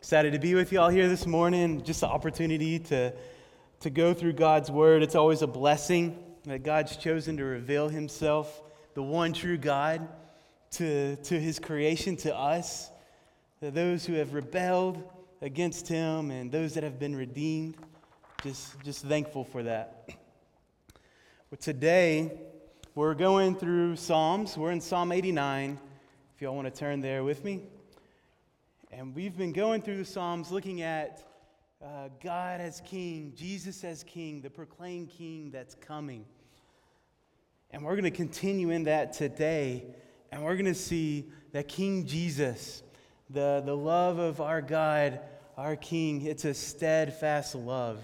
Excited to be with you all here this morning. Just the opportunity to, to go through God's Word. It's always a blessing that God's chosen to reveal Himself, the one true God, to, to His creation, to us, to those who have rebelled against Him and those that have been redeemed. Just, just thankful for that. Well, today, we're going through Psalms. We're in Psalm 89. If y'all want to turn there with me. And we've been going through the Psalms looking at uh, God as King, Jesus as King, the proclaimed King that's coming. And we're going to continue in that today. And we're going to see that King Jesus, the, the love of our God, our King, it's a steadfast love.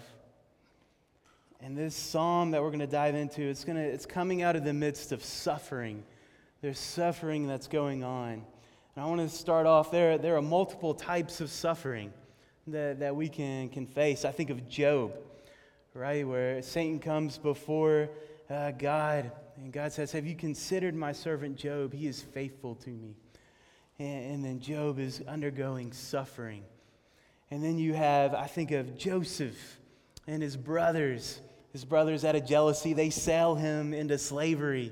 And this psalm that we're going to dive into, it's, to, it's coming out of the midst of suffering. There's suffering that's going on. And I want to start off there. There are multiple types of suffering that, that we can, can face. I think of Job, right, where Satan comes before uh, God, and God says, Have you considered my servant Job? He is faithful to me. And, and then Job is undergoing suffering. And then you have, I think of Joseph and his brothers. His brothers, out of jealousy, they sell him into slavery,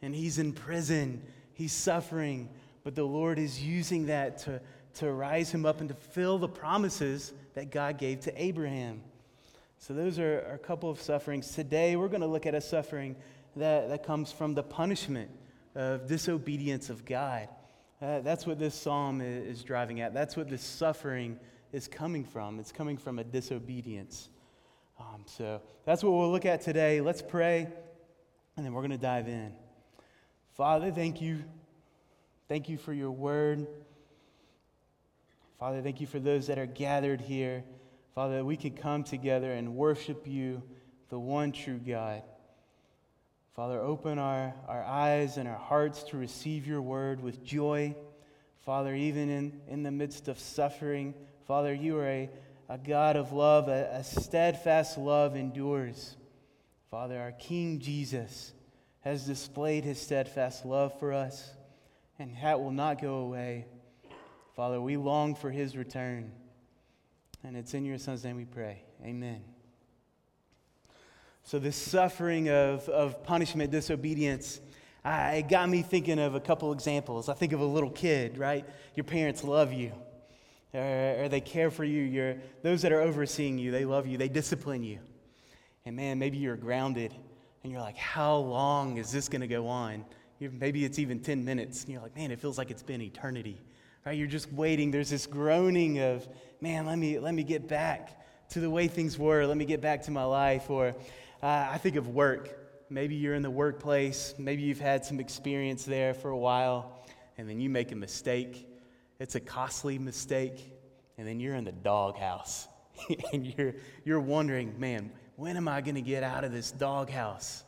and he's in prison. He's suffering but the Lord is using that to, to rise him up and to fill the promises that God gave to Abraham. So, those are, are a couple of sufferings. Today, we're going to look at a suffering that, that comes from the punishment of disobedience of God. Uh, that's what this psalm is, is driving at. That's what this suffering is coming from. It's coming from a disobedience. Um, so, that's what we'll look at today. Let's pray, and then we're going to dive in. Father, thank you Thank you for your word. Father, thank you for those that are gathered here. Father, that we can come together and worship you, the one true God. Father, open our, our eyes and our hearts to receive your word with joy. Father, even in, in the midst of suffering, Father, you are a, a God of love, a, a steadfast love endures. Father, our King Jesus has displayed his steadfast love for us and that will not go away. Father, we long for his return. And it's in your son's name we pray. Amen. So, this suffering of, of punishment, disobedience, I, it got me thinking of a couple examples. I think of a little kid, right? Your parents love you, or, or they care for you. You're, those that are overseeing you, they love you, they discipline you. And man, maybe you're grounded and you're like, how long is this going to go on? Maybe it's even 10 minutes, and you're like, man, it feels like it's been eternity. Right? You're just waiting. There's this groaning of, man, let me, let me get back to the way things were. Let me get back to my life. Or uh, I think of work. Maybe you're in the workplace. Maybe you've had some experience there for a while, and then you make a mistake. It's a costly mistake, and then you're in the doghouse. and you're, you're wondering, man, when am I going to get out of this doghouse?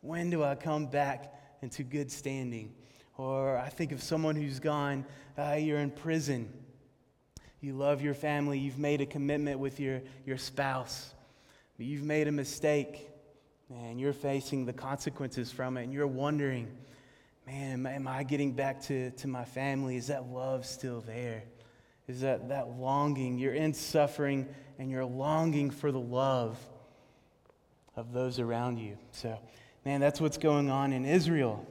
When do I come back into good standing. Or I think of someone who's gone, uh, you're in prison. You love your family, you've made a commitment with your, your spouse, but you've made a mistake, and you're facing the consequences from it, and you're wondering, man, am, am I getting back to, to my family? Is that love still there? Is that, that longing? You're in suffering, and you're longing for the love of those around you. So, Man, that's what's going on in Israel.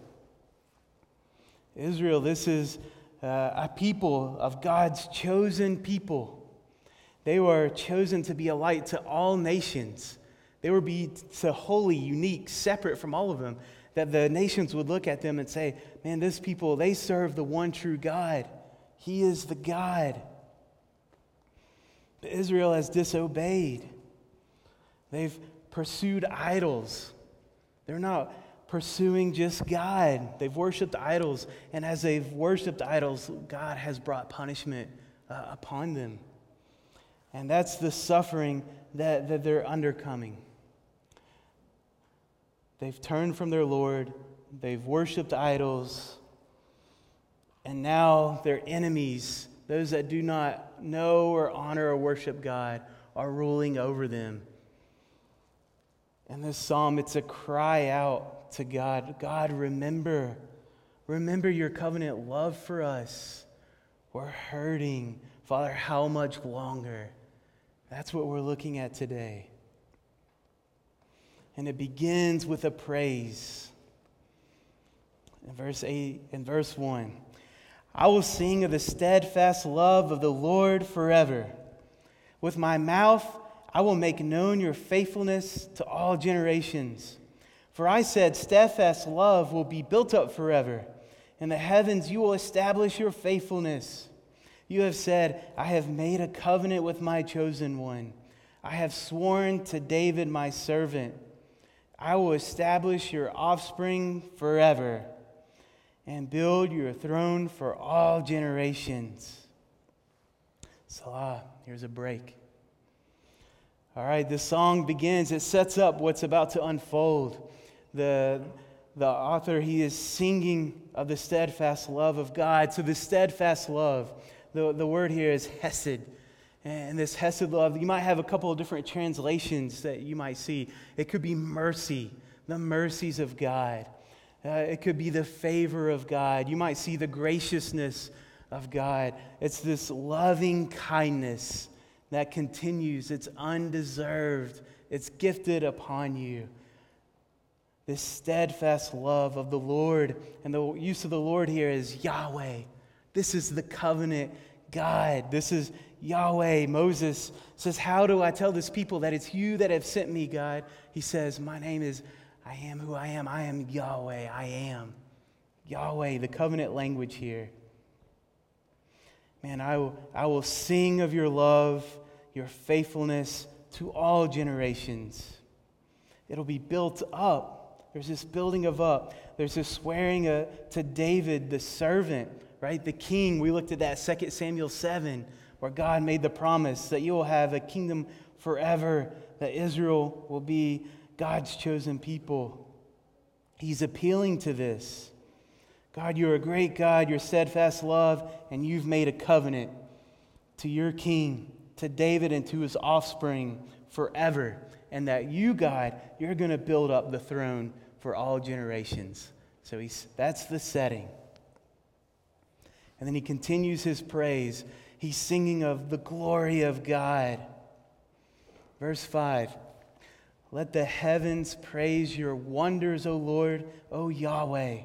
Israel, this is uh, a people of God's chosen people. They were chosen to be a light to all nations. They were be so holy, unique, separate from all of them that the nations would look at them and say, Man, this people, they serve the one true God. He is the God. But Israel has disobeyed. They've pursued idols. They're not pursuing just God. They've worshiped idols, and as they've worshiped idols, God has brought punishment uh, upon them. And that's the suffering that, that they're undercoming. They've turned from their Lord, they've worshiped idols, and now their enemies, those that do not know or honor or worship God, are ruling over them. And this psalm, it's a cry out to God God, remember, remember your covenant love for us. We're hurting. Father, how much longer? That's what we're looking at today. And it begins with a praise. In verse 8 in verse 1. I will sing of the steadfast love of the Lord forever. With my mouth I will make known your faithfulness to all generations. For I said, Steadfast love will be built up forever. In the heavens you will establish your faithfulness. You have said, I have made a covenant with my chosen one. I have sworn to David my servant. I will establish your offspring forever and build your throne for all generations. Selah, here's a break. All right, this song begins, it sets up what's about to unfold. The, the author, he is singing of the steadfast love of God. So, the steadfast love, the, the word here is hesed. And this hesed love, you might have a couple of different translations that you might see. It could be mercy, the mercies of God. Uh, it could be the favor of God. You might see the graciousness of God. It's this loving kindness that continues, it's undeserved, it's gifted upon you. This steadfast love of the Lord, and the use of the Lord here is Yahweh. This is the covenant God. This is Yahweh. Moses says, How do I tell this people that it's you that have sent me, God? He says, My name is I am who I am. I am Yahweh. I am. Yahweh, the covenant language here. Man, I will, I will sing of your love, your faithfulness to all generations. It'll be built up. There's this building of up. There's this swearing uh, to David, the servant, right? The king. We looked at that 2 Samuel 7, where God made the promise that you will have a kingdom forever, that Israel will be God's chosen people. He's appealing to this. God, you're a great God, your steadfast love, and you've made a covenant to your king, to David, and to his offspring forever. And that you, God, you're going to build up the throne for all generations. So he's, that's the setting. And then he continues his praise. He's singing of the glory of God. Verse 5 Let the heavens praise your wonders, O Lord, O Yahweh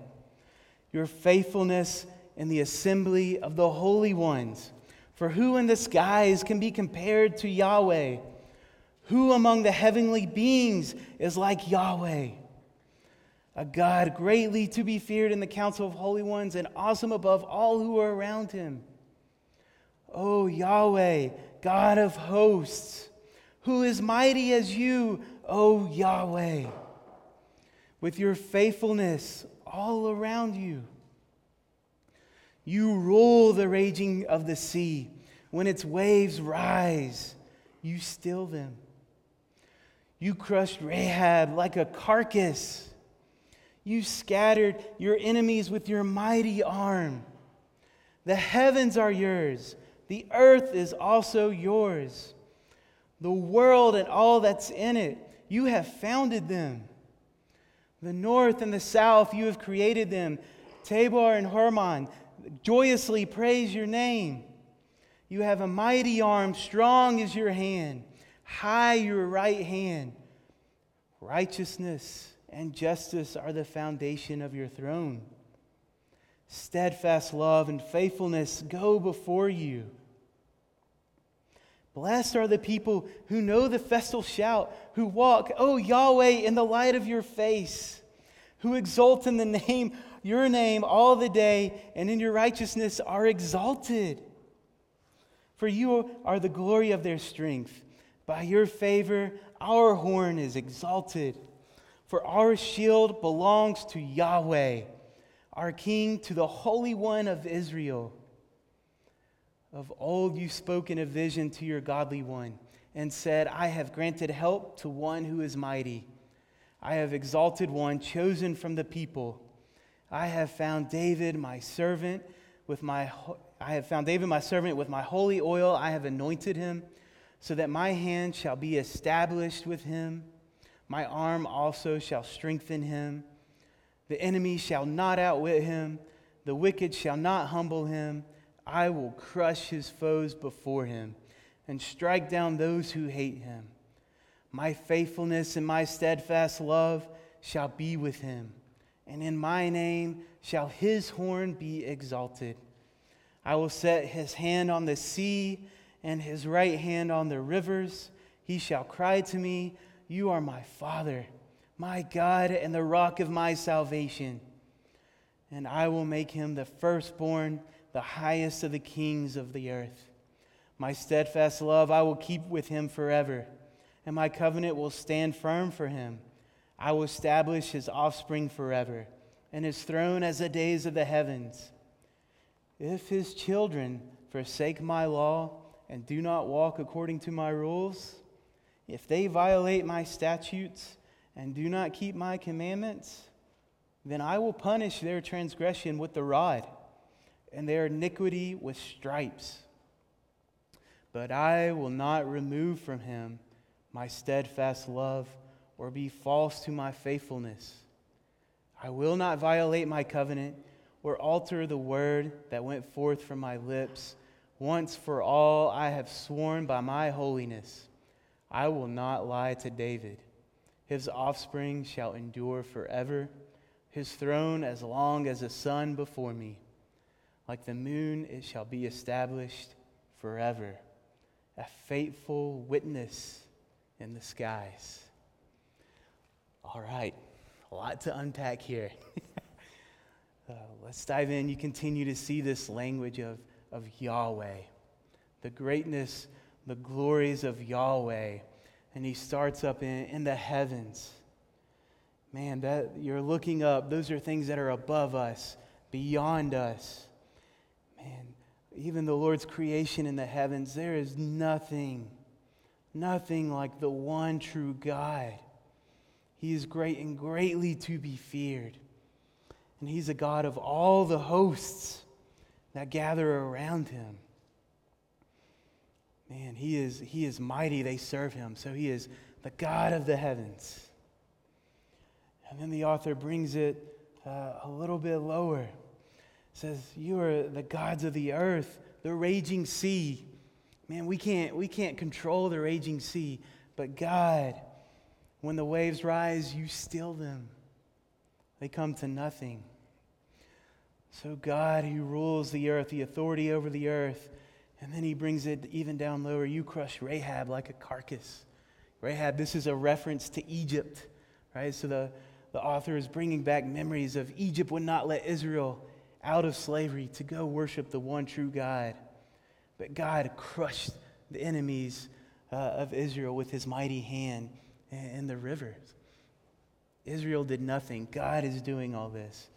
your faithfulness in the assembly of the holy ones. For who in the skies can be compared to Yahweh? Who among the heavenly beings is like Yahweh? A God greatly to be feared in the council of holy ones and awesome above all who are around him. O Yahweh, God of hosts, who is mighty as you, O Yahweh, with your faithfulness all around you. You rule the raging of the sea. When its waves rise, you still them. You crushed Rahab like a carcass. You scattered your enemies with your mighty arm. The heavens are yours, the earth is also yours. The world and all that's in it, you have founded them. The north and the south, you have created them. Tabor and Hermon, joyously praise your name. You have a mighty arm, strong is your hand, high your right hand. Righteousness and justice are the foundation of your throne. Steadfast love and faithfulness go before you. Blessed are the people who know the festal shout, who walk, O Yahweh, in the light of your face, who exult in the name, your name all the day, and in your righteousness are exalted. For you are the glory of their strength. By your favor, our horn is exalted. For our shield belongs to Yahweh, our King, to the Holy One of Israel. Of old you spoke in a vision to your godly one and said, I have granted help to one who is mighty. I have exalted one chosen from the people. I have found David my servant with my I have found David my servant with my holy oil. I have anointed him so that my hand shall be established with him. My arm also shall strengthen him. The enemy shall not outwit him. The wicked shall not humble him I will crush his foes before him and strike down those who hate him. My faithfulness and my steadfast love shall be with him, and in my name shall his horn be exalted. I will set his hand on the sea and his right hand on the rivers. He shall cry to me, You are my Father, my God, and the rock of my salvation. And I will make him the firstborn, the highest of the kings of the earth. My steadfast love I will keep with him forever, and my covenant will stand firm for him. I will establish his offspring forever, and his throne as the days of the heavens. If his children forsake my law and do not walk according to my rules, if they violate my statutes and do not keep my commandments, then I will punish their transgression with the rod and their iniquity with stripes. But I will not remove from him my steadfast love or be false to my faithfulness. I will not violate my covenant or alter the word that went forth from my lips. Once for all, I have sworn by my holiness, I will not lie to David. His offspring shall endure forever, his throne as long as the sun before me. Like the moon, it shall be established forever, a faithful witness in the skies. All right, a lot to unpack here. uh, let's dive in. You continue to see this language of, of Yahweh, the greatness, the glories of Yahweh. And he starts up in, in the heavens. Man, that you're looking up, those are things that are above us, beyond us. Man, even the Lord's creation in the heavens, there is nothing, nothing like the one true God. He is great and greatly to be feared. And He's a God of all the hosts that gather around Him. Man, He is, he is mighty, they serve Him. So He is the God of the heavens. And then the author brings it uh, a little bit lower says, You are the gods of the earth, the raging sea. Man, we can't, we can't control the raging sea, but God, when the waves rise, you still them. They come to nothing. So, God, who rules the earth, the authority over the earth, and then he brings it even down lower. You crush Rahab like a carcass. Rahab, this is a reference to Egypt, right? So the, the author is bringing back memories of Egypt would not let Israel out of slavery to go worship the one true God. But God crushed the enemies uh, of Israel with his mighty hand in the rivers. Israel did nothing. God is doing all this.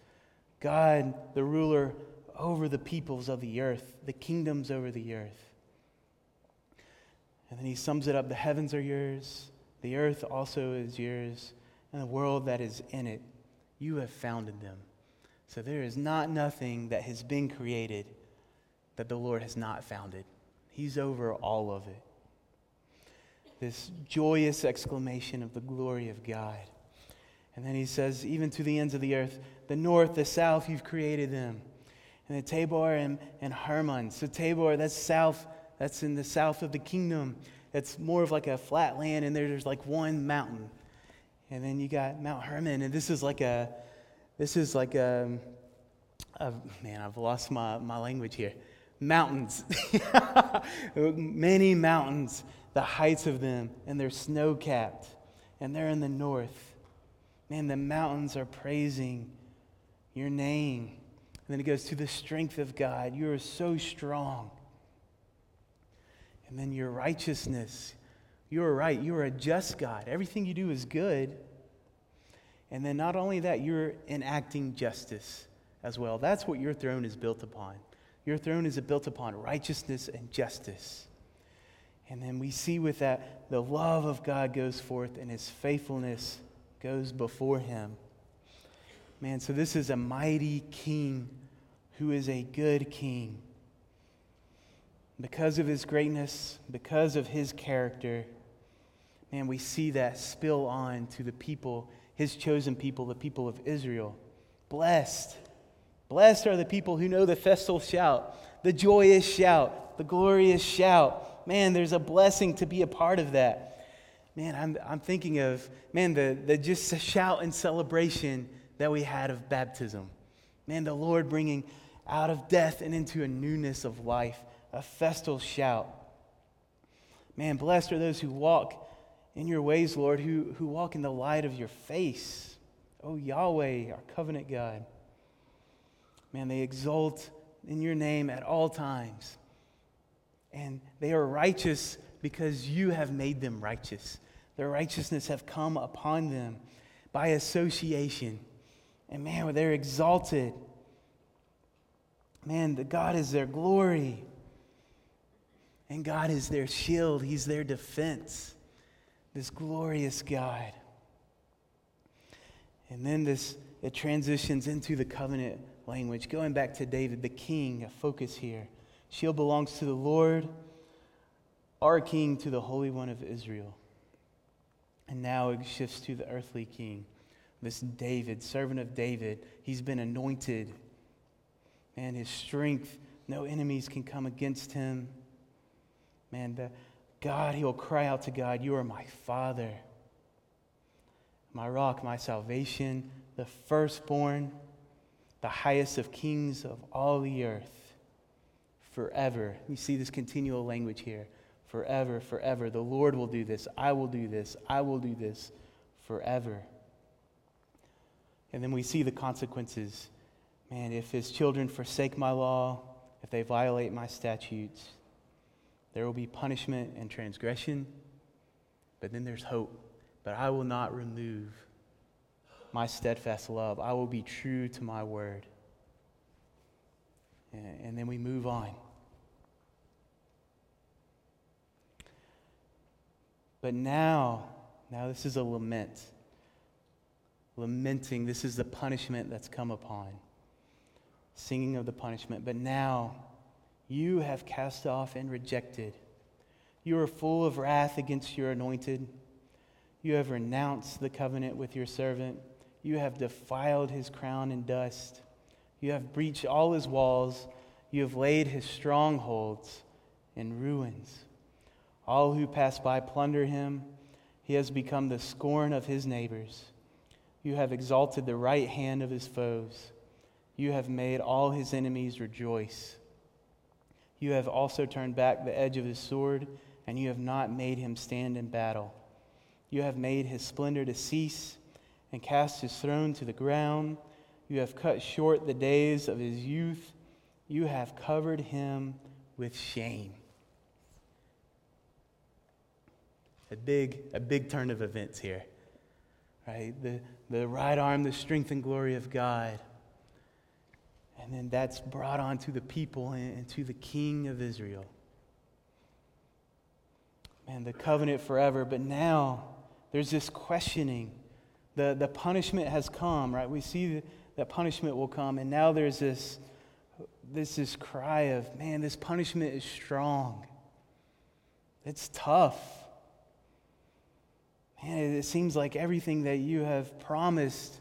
God, the ruler over the peoples of the earth, the kingdoms over the earth. And then he sums it up the heavens are yours, the earth also is yours, and the world that is in it. You have founded them. So there is not nothing that has been created that the Lord has not founded. He's over all of it. This joyous exclamation of the glory of God. And then he says, even to the ends of the earth, the north, the south, you've created them. And the Tabor and, and Hermon. So Tabor, that's south, that's in the south of the kingdom. It's more of like a flat land, and there's like one mountain. And then you got Mount Hermon, and this is like a this is like a, um, a man, I've lost my, my language here. Mountains. Many mountains, the heights of them, and they're snow capped, and they're in the north. Man, the mountains are praising your name. And then it goes to the strength of God. You are so strong. And then your righteousness. You are right. You are a just God. Everything you do is good. And then not only that, you're enacting justice as well. That's what your throne is built upon. Your throne is built upon righteousness and justice. And then we see with that the love of God goes forth and his faithfulness goes before him. Man, so this is a mighty king who is a good king. Because of his greatness, because of his character, man, we see that spill on to the people his chosen people, the people of Israel. Blessed. Blessed are the people who know the festal shout, the joyous shout, the glorious shout. Man, there's a blessing to be a part of that. Man, I'm, I'm thinking of, man, the, the just shout and celebration that we had of baptism. Man, the Lord bringing out of death and into a newness of life, a festal shout. Man, blessed are those who walk in your ways, Lord, who, who walk in the light of your face. Oh, Yahweh, our covenant God. Man, they exult in your name at all times. And they are righteous because you have made them righteous. Their righteousness have come upon them by association. And man, they're exalted. Man, the God is their glory. And God is their shield. He's their defense. This glorious God. And then this it transitions into the covenant language. Going back to David, the king, a focus here. Shield belongs to the Lord, our king to the Holy One of Israel. And now it shifts to the earthly king, this David, servant of David. He's been anointed. Man, his strength, no enemies can come against him. Man, the, God, he'll cry out to God, You are my Father, my rock, my salvation, the firstborn, the highest of kings of all the earth, forever. You see this continual language here forever, forever. The Lord will do this. I will do this. I will do this forever. And then we see the consequences. Man, if his children forsake my law, if they violate my statutes, there will be punishment and transgression, but then there's hope. But I will not remove my steadfast love. I will be true to my word. And then we move on. But now, now this is a lament. Lamenting, this is the punishment that's come upon. Singing of the punishment. But now, you have cast off and rejected. You are full of wrath against your anointed. You have renounced the covenant with your servant. You have defiled his crown in dust. You have breached all his walls. You have laid his strongholds in ruins. All who pass by plunder him. He has become the scorn of his neighbors. You have exalted the right hand of his foes. You have made all his enemies rejoice. You have also turned back the edge of his sword, and you have not made him stand in battle. You have made his splendor to cease and cast his throne to the ground. You have cut short the days of his youth. You have covered him with shame. a big, a big turn of events here. Right? The, the right arm, the strength and glory of God. And then that's brought on to the people and to the king of Israel. Man, the covenant forever. But now there's this questioning. The, the punishment has come, right? We see that punishment will come. And now there's this, this, this cry of, man, this punishment is strong. It's tough. Man, it seems like everything that you have promised,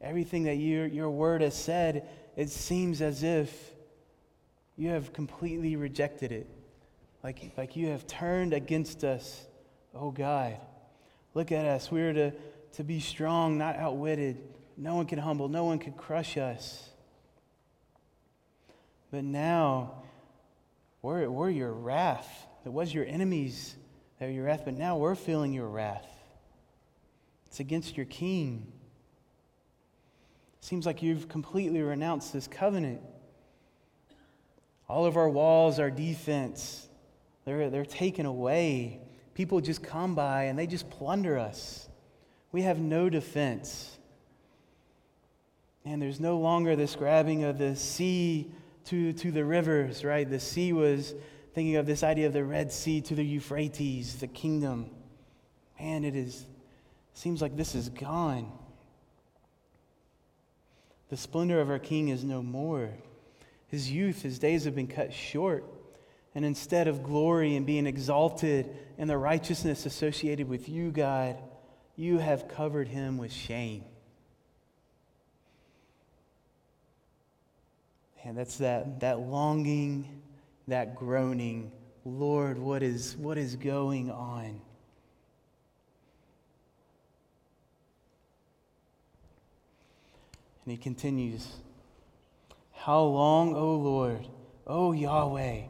everything that your, your word has said, it seems as if you have completely rejected it. Like, like you have turned against us, oh God. Look at us. We're to, to be strong, not outwitted. No one can humble, no one can crush us. But now, we're, we're your wrath. It was your enemies that were your wrath, but now we're feeling your wrath. It's against your king. Seems like you've completely renounced this covenant. All of our walls, our defense, they're, they're taken away. People just come by and they just plunder us. We have no defense. And there's no longer this grabbing of the sea to, to the rivers, right? The sea was thinking of this idea of the Red Sea to the Euphrates, the kingdom. Man, it is seems like this is gone. The splendor of our king is no more. His youth, his days have been cut short. And instead of glory and being exalted in the righteousness associated with you, God, you have covered him with shame. And that's that, that longing, that groaning. Lord, what is, what is going on? And he continues, How long, O Lord, O Yahweh?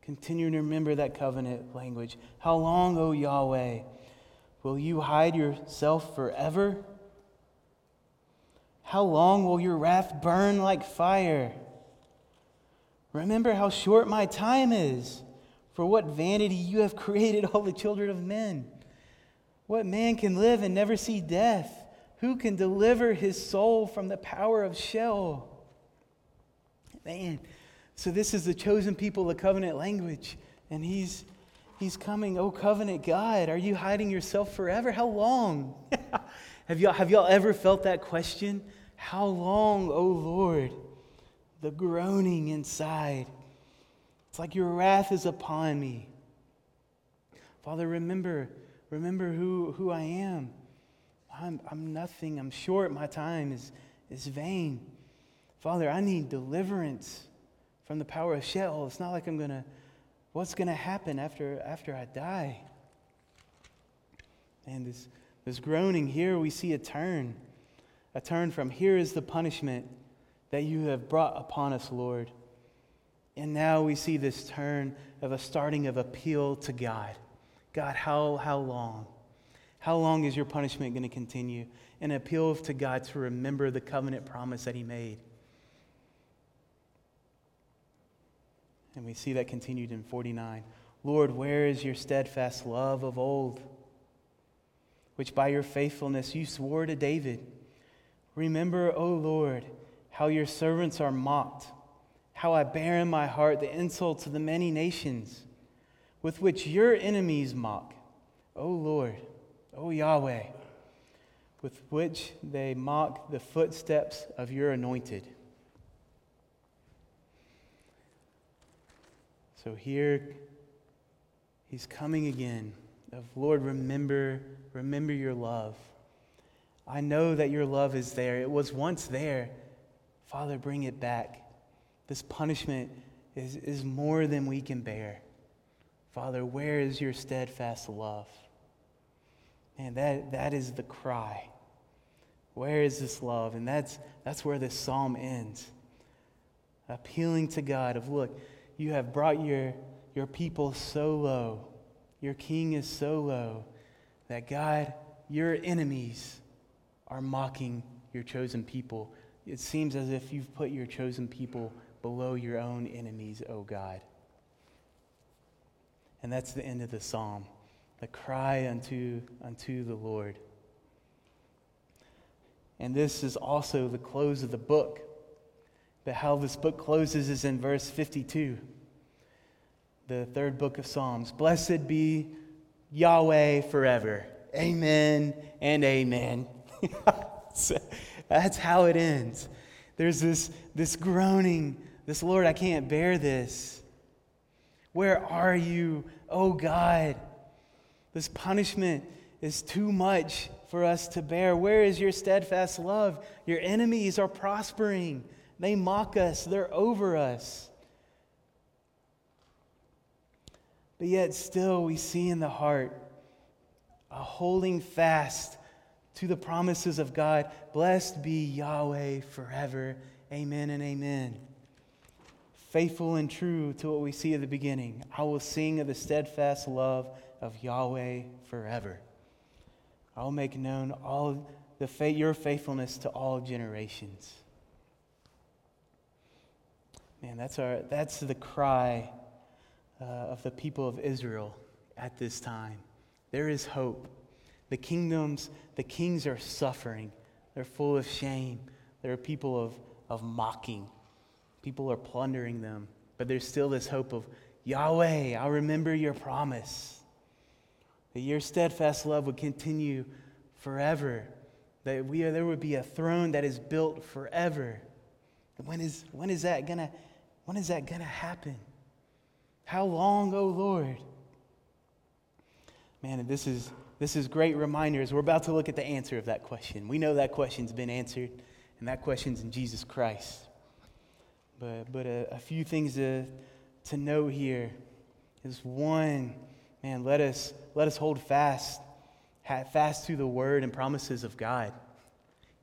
Continue to remember that covenant language. How long, O Yahweh, will you hide yourself forever? How long will your wrath burn like fire? Remember how short my time is. For what vanity you have created all the children of men. What man can live and never see death? Who can deliver his soul from the power of Sheol? Man, so this is the chosen people, the covenant language. And he's, he's coming, oh, covenant God, are you hiding yourself forever? How long? have, y'all, have y'all ever felt that question? How long, oh Lord? The groaning inside. It's like your wrath is upon me. Father, remember, remember who, who I am. I'm, I'm nothing. I'm short. My time is, is vain. Father, I need deliverance from the power of Sheol. It's not like I'm going to, what's going to happen after, after I die? And this, this groaning here, we see a turn. A turn from here is the punishment that you have brought upon us, Lord. And now we see this turn of a starting of appeal to God. God, how, how long? How long is your punishment going to continue? An appeal to God to remember the covenant promise that He made. And we see that continued in 49. Lord, where is your steadfast love of old, which by your faithfulness you swore to David? Remember, O Lord, how your servants are mocked how I bear in my heart the insults of the many nations with which your enemies mock. O Lord, O Yahweh, with which they mock the footsteps of your anointed. So here he's coming again of Lord remember remember your love. I know that your love is there. It was once there. Father, bring it back. This punishment is, is more than we can bear. Father, where is your steadfast love? And that, that is the cry. Where is this love? And that's, that's where this psalm ends. Appealing to God of, look, you have brought your, your people so low. Your king is so low that God, your enemies are mocking your chosen people. It seems as if you've put your chosen people below your own enemies, O God. And that's the end of the psalm the cry unto, unto the Lord. And this is also the close of the book. But how this book closes is in verse 52, the third book of Psalms. Blessed be Yahweh forever. Amen and amen. That's how it ends. There's this, this groaning this, Lord, I can't bear this. Where are you, oh God? This punishment is too much for us to bear. Where is your steadfast love? Your enemies are prospering. They mock us, they're over us. But yet, still, we see in the heart a holding fast to the promises of God. Blessed be Yahweh forever. Amen and amen faithful and true to what we see at the beginning. I will sing of the steadfast love of Yahweh forever. I will make known all the fa- your faithfulness to all generations. Man, that's, our, that's the cry uh, of the people of Israel at this time. There is hope. The kingdoms, the kings are suffering. They're full of shame. There are people of, of mocking. People are plundering them, but there's still this hope of Yahweh, I'll remember your promise. That your steadfast love would continue forever. That we, there would be a throne that is built forever. When is, when is that gonna when is that gonna happen? How long, oh Lord? Man, this is this is great reminders. We're about to look at the answer of that question. We know that question's been answered, and that question's in Jesus Christ. But, but a, a few things to, to note here is one, man, let us, let us hold fast, fast to the word and promises of God,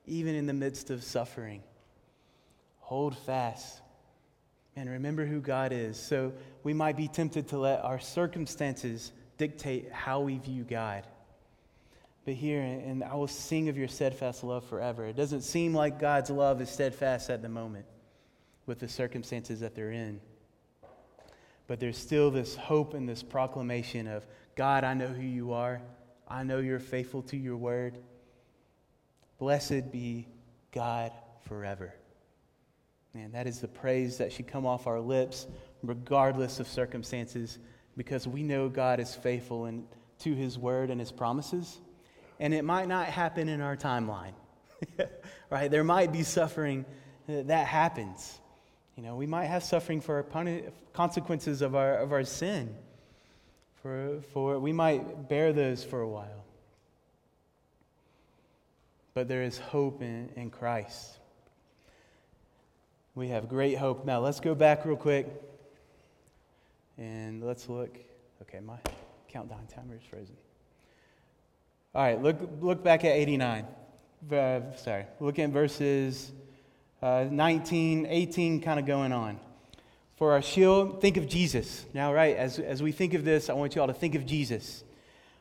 even in the midst of suffering. Hold fast. And remember who God is. So we might be tempted to let our circumstances dictate how we view God. But here, and I will sing of your steadfast love forever. It doesn't seem like God's love is steadfast at the moment with the circumstances that they're in. But there's still this hope and this proclamation of God, I know who you are. I know you're faithful to your word. Blessed be God forever. Man, that is the praise that should come off our lips, regardless of circumstances, because we know God is faithful and to his word and his promises. And it might not happen in our timeline, right? There might be suffering that happens. You know, we might have suffering for our consequences of our, of our sin. For, for we might bear those for a while. But there is hope in, in Christ. We have great hope. Now, let's go back real quick and let's look. Okay, my countdown timer is frozen. All right, look, look back at 89. Uh, sorry, look at verses uh, 19, 18, kind of going on. For our shield, think of Jesus. Now, right, as, as we think of this, I want you all to think of Jesus.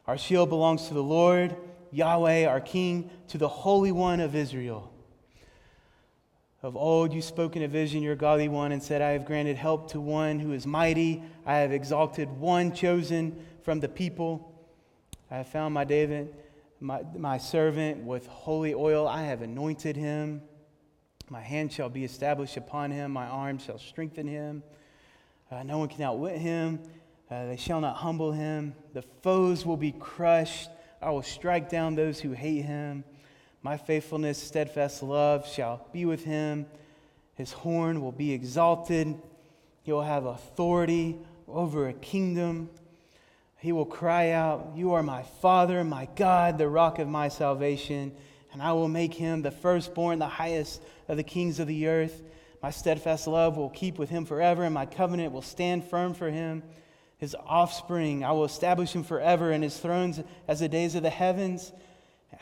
Our shield belongs to the Lord, Yahweh, our King, to the Holy One of Israel. Of old you spoke in a vision, your godly one, and said, I have granted help to one who is mighty. I have exalted one chosen from the people. I have found my David, my, my servant, with holy oil. I have anointed him. My hand shall be established upon him, my arm shall strengthen him. Uh, no one can outwit him. Uh, they shall not humble him. The foes will be crushed. I will strike down those who hate him. My faithfulness, steadfast love shall be with him. His horn will be exalted. He will have authority over a kingdom. He will cry out, You are my Father, my God, the rock of my salvation and I will make him the firstborn, the highest of the kings of the earth. My steadfast love will keep with him forever, and my covenant will stand firm for him. His offspring, I will establish him forever, and his thrones as the days of the heavens.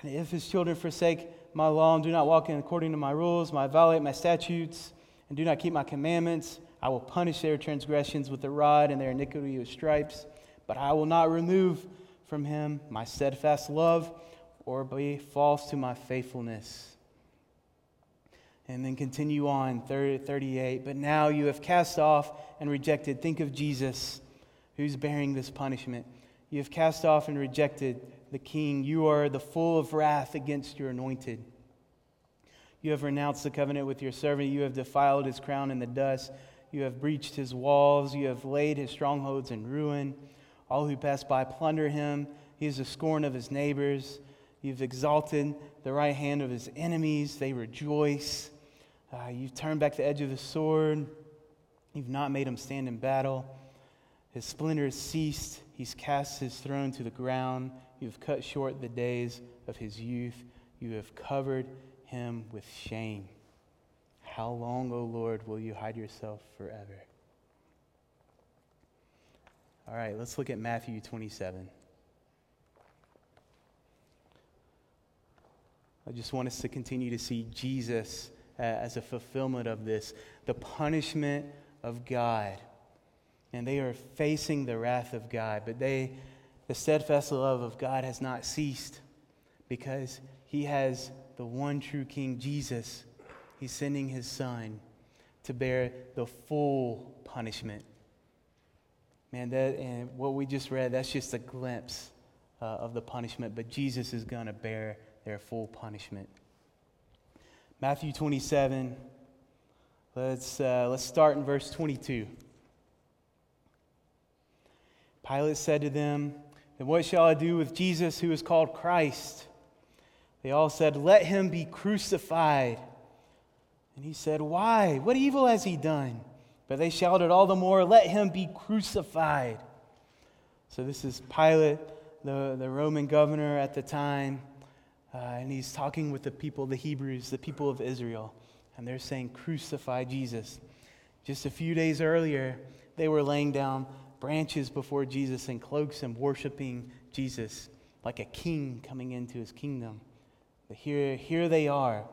And if his children forsake my law and do not walk in according to my rules, my violate my statutes, and do not keep my commandments, I will punish their transgressions with the rod and their iniquity with stripes. But I will not remove from him my steadfast love or be false to my faithfulness. And then continue on, 30, 38. But now you have cast off and rejected. Think of Jesus who's bearing this punishment. You have cast off and rejected the king. You are the full of wrath against your anointed. You have renounced the covenant with your servant. You have defiled his crown in the dust. You have breached his walls. You have laid his strongholds in ruin. All who pass by plunder him. He is the scorn of his neighbors. You've exalted the right hand of his enemies. They rejoice. Uh, you've turned back the edge of the sword. You've not made him stand in battle. His splendor has ceased. He's cast his throne to the ground. You've cut short the days of his youth. You have covered him with shame. How long, O Lord, will you hide yourself forever? All right, let's look at Matthew 27. I just want us to continue to see Jesus uh, as a fulfillment of this, the punishment of God. And they are facing the wrath of God, but they, the steadfast love of God has not ceased because he has the one true King, Jesus. He's sending his son to bear the full punishment. Man, that and what we just read, that's just a glimpse uh, of the punishment, but Jesus is going to bear their full punishment. Matthew 27, let's, uh, let's start in verse 22. Pilate said to them, Then what shall I do with Jesus who is called Christ? They all said, Let him be crucified. And he said, Why? What evil has he done? But they shouted all the more, Let him be crucified. So this is Pilate, the, the Roman governor at the time. Uh, and he's talking with the people, the Hebrews, the people of Israel, and they're saying, Crucify Jesus. Just a few days earlier, they were laying down branches before Jesus and cloaks and worshiping Jesus like a king coming into his kingdom. But here, here they are.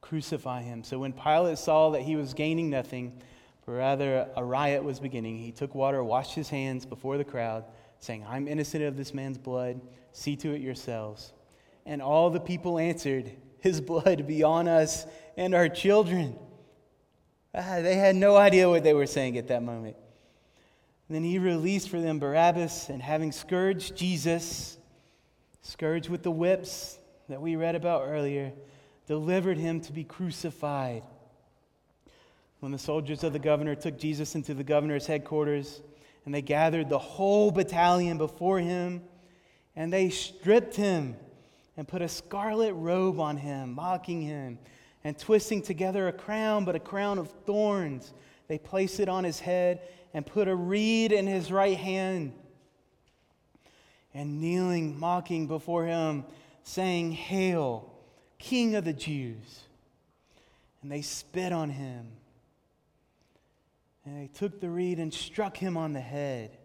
Crucify him. So when Pilate saw that he was gaining nothing, but rather a riot was beginning, he took water, washed his hands before the crowd, saying, I'm innocent of this man's blood. See to it yourselves. And all the people answered, His blood be on us and our children. Ah, they had no idea what they were saying at that moment. And then he released for them Barabbas, and having scourged Jesus, scourged with the whips that we read about earlier, delivered him to be crucified. When the soldiers of the governor took Jesus into the governor's headquarters, and they gathered the whole battalion before him, and they stripped him and put a scarlet robe on him, mocking him, and twisting together a crown, but a crown of thorns. They placed it on his head and put a reed in his right hand. And kneeling, mocking before him, saying, Hail, King of the Jews. And they spit on him. And they took the reed and struck him on the head.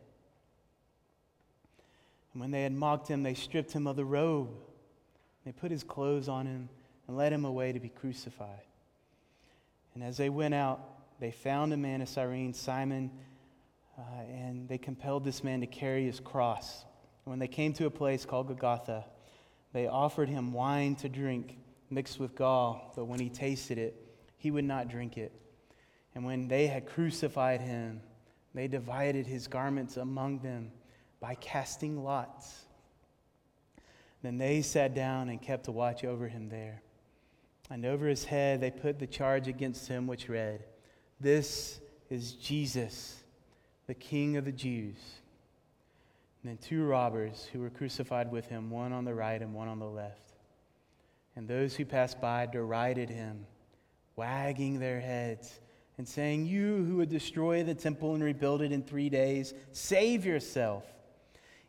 And when they had mocked him, they stripped him of the robe. They put his clothes on him and led him away to be crucified. And as they went out, they found a man of Cyrene, Simon, uh, and they compelled this man to carry his cross. When they came to a place called Golgotha, they offered him wine to drink mixed with gall, but when he tasted it, he would not drink it. And when they had crucified him, they divided his garments among them by casting lots. Then they sat down and kept a watch over him there. And over his head they put the charge against him, which read, This is Jesus, the King of the Jews. And then two robbers who were crucified with him, one on the right and one on the left. And those who passed by derided him, wagging their heads and saying, You who would destroy the temple and rebuild it in three days, save yourself.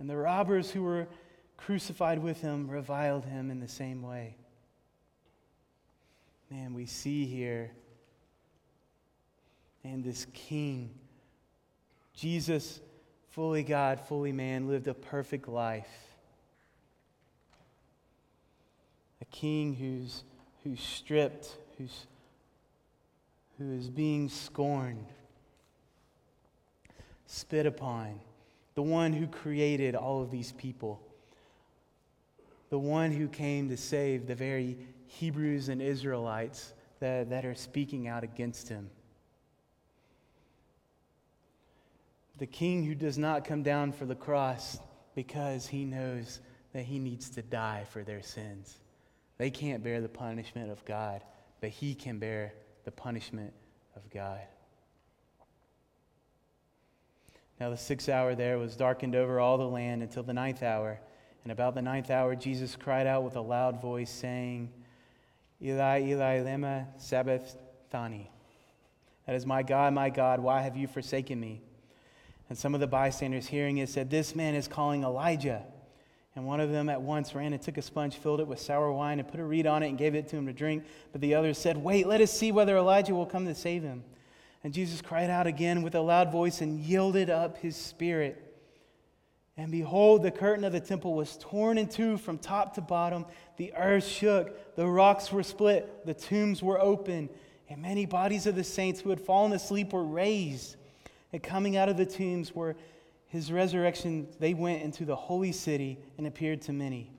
And the robbers who were crucified with him reviled him in the same way. Man, we see here, and this king, Jesus, fully God, fully man, lived a perfect life. A king who's, who's stripped, who's, who is being scorned, spit upon, the one who created all of these people, the one who came to save the very Hebrews and Israelites that, that are speaking out against him. The king who does not come down for the cross because he knows that he needs to die for their sins. They can't bear the punishment of God, but he can bear the punishment of God. Now, the sixth hour there was darkened over all the land until the ninth hour. And about the ninth hour, Jesus cried out with a loud voice, saying, Eli, Eli, lema sabachthani. That is, my God, my God, why have you forsaken me? And some of the bystanders hearing it said, This man is calling Elijah. And one of them at once ran and took a sponge, filled it with sour wine, and put a reed on it and gave it to him to drink. But the others said, Wait, let us see whether Elijah will come to save him. And Jesus cried out again with a loud voice and yielded up his spirit. And behold, the curtain of the temple was torn in two from top to bottom. The earth shook, the rocks were split, the tombs were open, and many bodies of the saints who had fallen asleep were raised. And coming out of the tombs were his resurrection, they went into the holy city and appeared to many.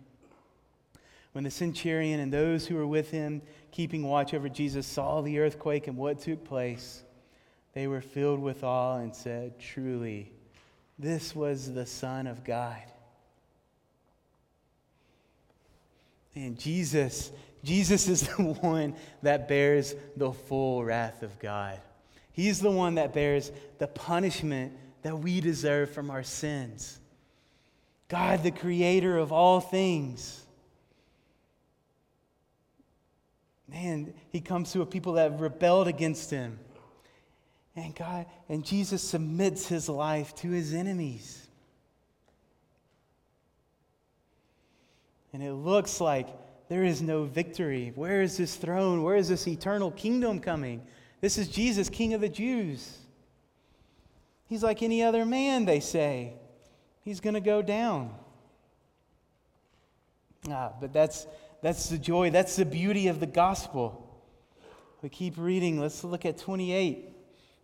When the centurion and those who were with him, keeping watch over Jesus, saw the earthquake and what took place, they were filled with awe and said, Truly, this was the Son of God. And Jesus, Jesus is the one that bears the full wrath of God. He's the one that bears the punishment that we deserve from our sins. God, the creator of all things. Man, he comes to a people that have rebelled against him. And God, and Jesus submits his life to his enemies. And it looks like there is no victory. Where is this throne? Where is this eternal kingdom coming? This is Jesus, King of the Jews. He's like any other man, they say. He's going to go down. Ah, but that's, that's the joy, that's the beauty of the gospel. We keep reading. Let's look at 28,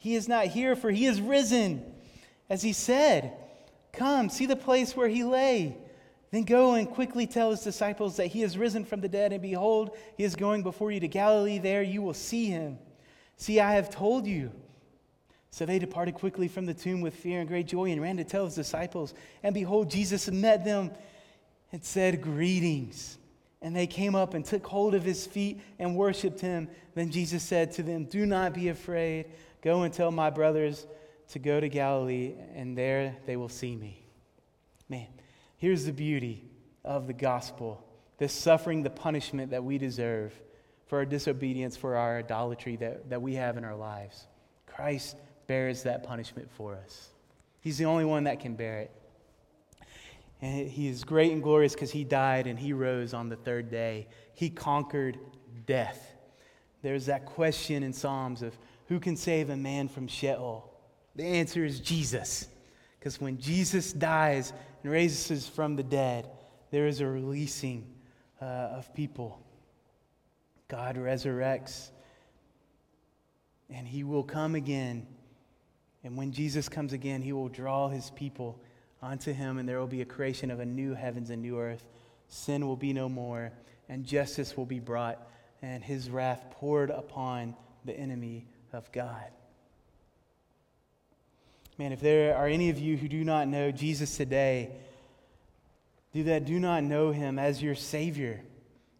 He is not here, for he is risen. As he said, Come, see the place where he lay. Then go and quickly tell his disciples that he has risen from the dead, and behold, he is going before you to Galilee. There you will see him. See, I have told you. So they departed quickly from the tomb with fear and great joy and ran to tell his disciples. And behold, Jesus met them and said, Greetings. And they came up and took hold of his feet and worshiped him. Then Jesus said to them, Do not be afraid. Go and tell my brothers to go to Galilee, and there they will see me. Man, Here's the beauty of the gospel the suffering, the punishment that we deserve for our disobedience, for our idolatry that, that we have in our lives. Christ bears that punishment for us. He's the only one that can bear it. And he is great and glorious because he died and he rose on the third day. He conquered death. There's that question in Psalms of who can save a man from Sheol? The answer is Jesus. Because when Jesus dies and raises from the dead, there is a releasing uh, of people. God resurrects, and he will come again. And when Jesus comes again, he will draw his people onto him, and there will be a creation of a new heavens and new earth. Sin will be no more, and justice will be brought, and his wrath poured upon the enemy of God. Man, if there are any of you who do not know Jesus today, do that do not know him as your Savior,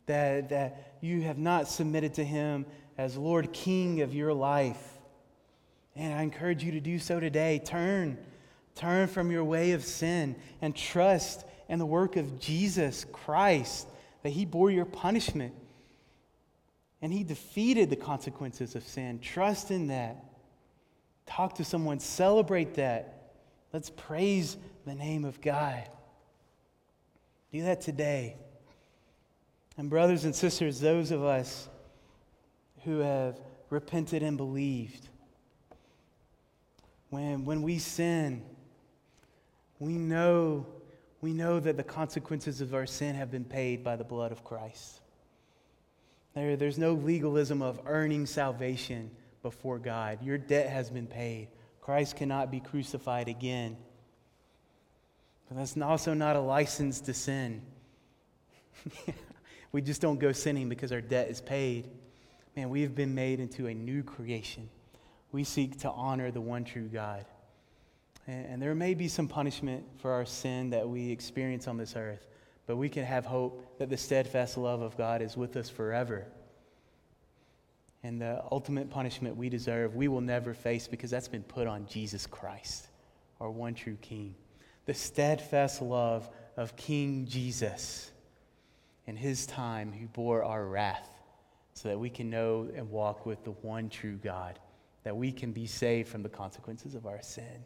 that, that you have not submitted to him as Lord King of your life. And I encourage you to do so today. Turn, turn from your way of sin and trust in the work of Jesus Christ, that he bore your punishment and he defeated the consequences of sin. Trust in that. Talk to someone, celebrate that. Let's praise the name of God. Do that today. And, brothers and sisters, those of us who have repented and believed, when, when we sin, we know, we know that the consequences of our sin have been paid by the blood of Christ. There, there's no legalism of earning salvation before God. Your debt has been paid. Christ cannot be crucified again. But that's also not a license to sin. we just don't go sinning because our debt is paid. Man, we have been made into a new creation. We seek to honor the one true God. And, and there may be some punishment for our sin that we experience on this earth, but we can have hope that the steadfast love of God is with us forever and the ultimate punishment we deserve, we will never face because that's been put on Jesus Christ, our one true King. The steadfast love of King Jesus in his time, who bore our wrath so that we can know and walk with the one true God, that we can be saved from the consequences of our sin.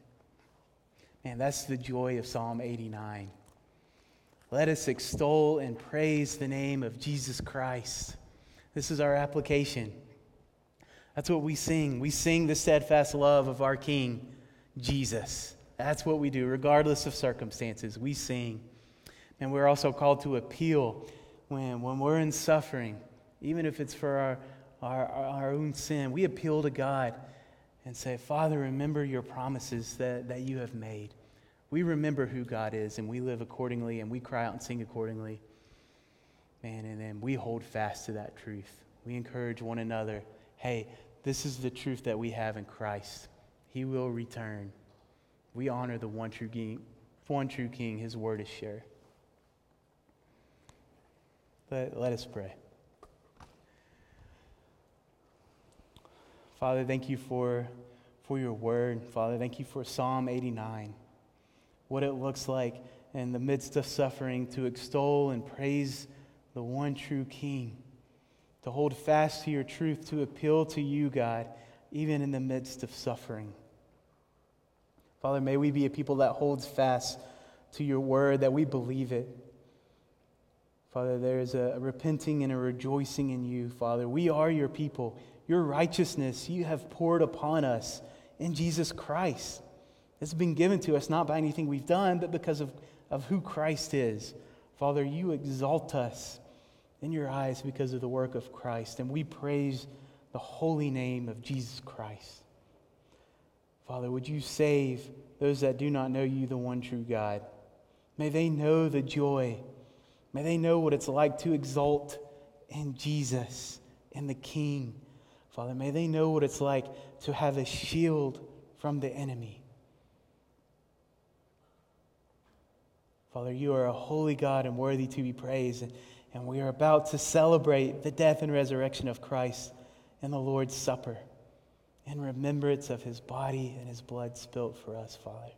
Man, that's the joy of Psalm 89. Let us extol and praise the name of Jesus Christ. This is our application. That's what we sing. We sing the steadfast love of our King, Jesus. That's what we do, regardless of circumstances. We sing. And we're also called to appeal when, when we're in suffering, even if it's for our, our, our own sin. We appeal to God and say, Father, remember your promises that, that you have made. We remember who God is and we live accordingly and we cry out and sing accordingly. Man, and then we hold fast to that truth. We encourage one another hey, this is the truth that we have in Christ. He will return. We honor the one true King, one true King. His word is sure. Let, let us pray. Father, thank you for, for your word. Father, thank you for Psalm 89, what it looks like in the midst of suffering to extol and praise the one true King, to hold fast to your truth, to appeal to you, God, even in the midst of suffering. Father, may we be a people that holds fast to your word, that we believe it. Father, there is a repenting and a rejoicing in you, Father. We are your people. Your righteousness you have poured upon us in Jesus Christ. It's been given to us not by anything we've done, but because of, of who Christ is. Father, you exalt us in your eyes because of the work of Christ, and we praise the holy name of Jesus Christ. Father, would you save those that do not know you, the one true God? May they know the joy. May they know what it's like to exult in Jesus, in the King. Father, may they know what it's like to have a shield from the enemy. Father, you are a holy God and worthy to be praised. And we are about to celebrate the death and resurrection of Christ in the Lord's Supper in remembrance of his body and his blood spilt for us, Father.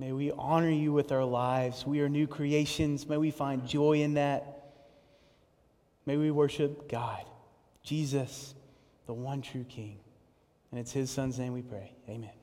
May we honor you with our lives. We are new creations. May we find joy in that. May we worship God, Jesus, the one true King. And it's his son's name we pray. Amen.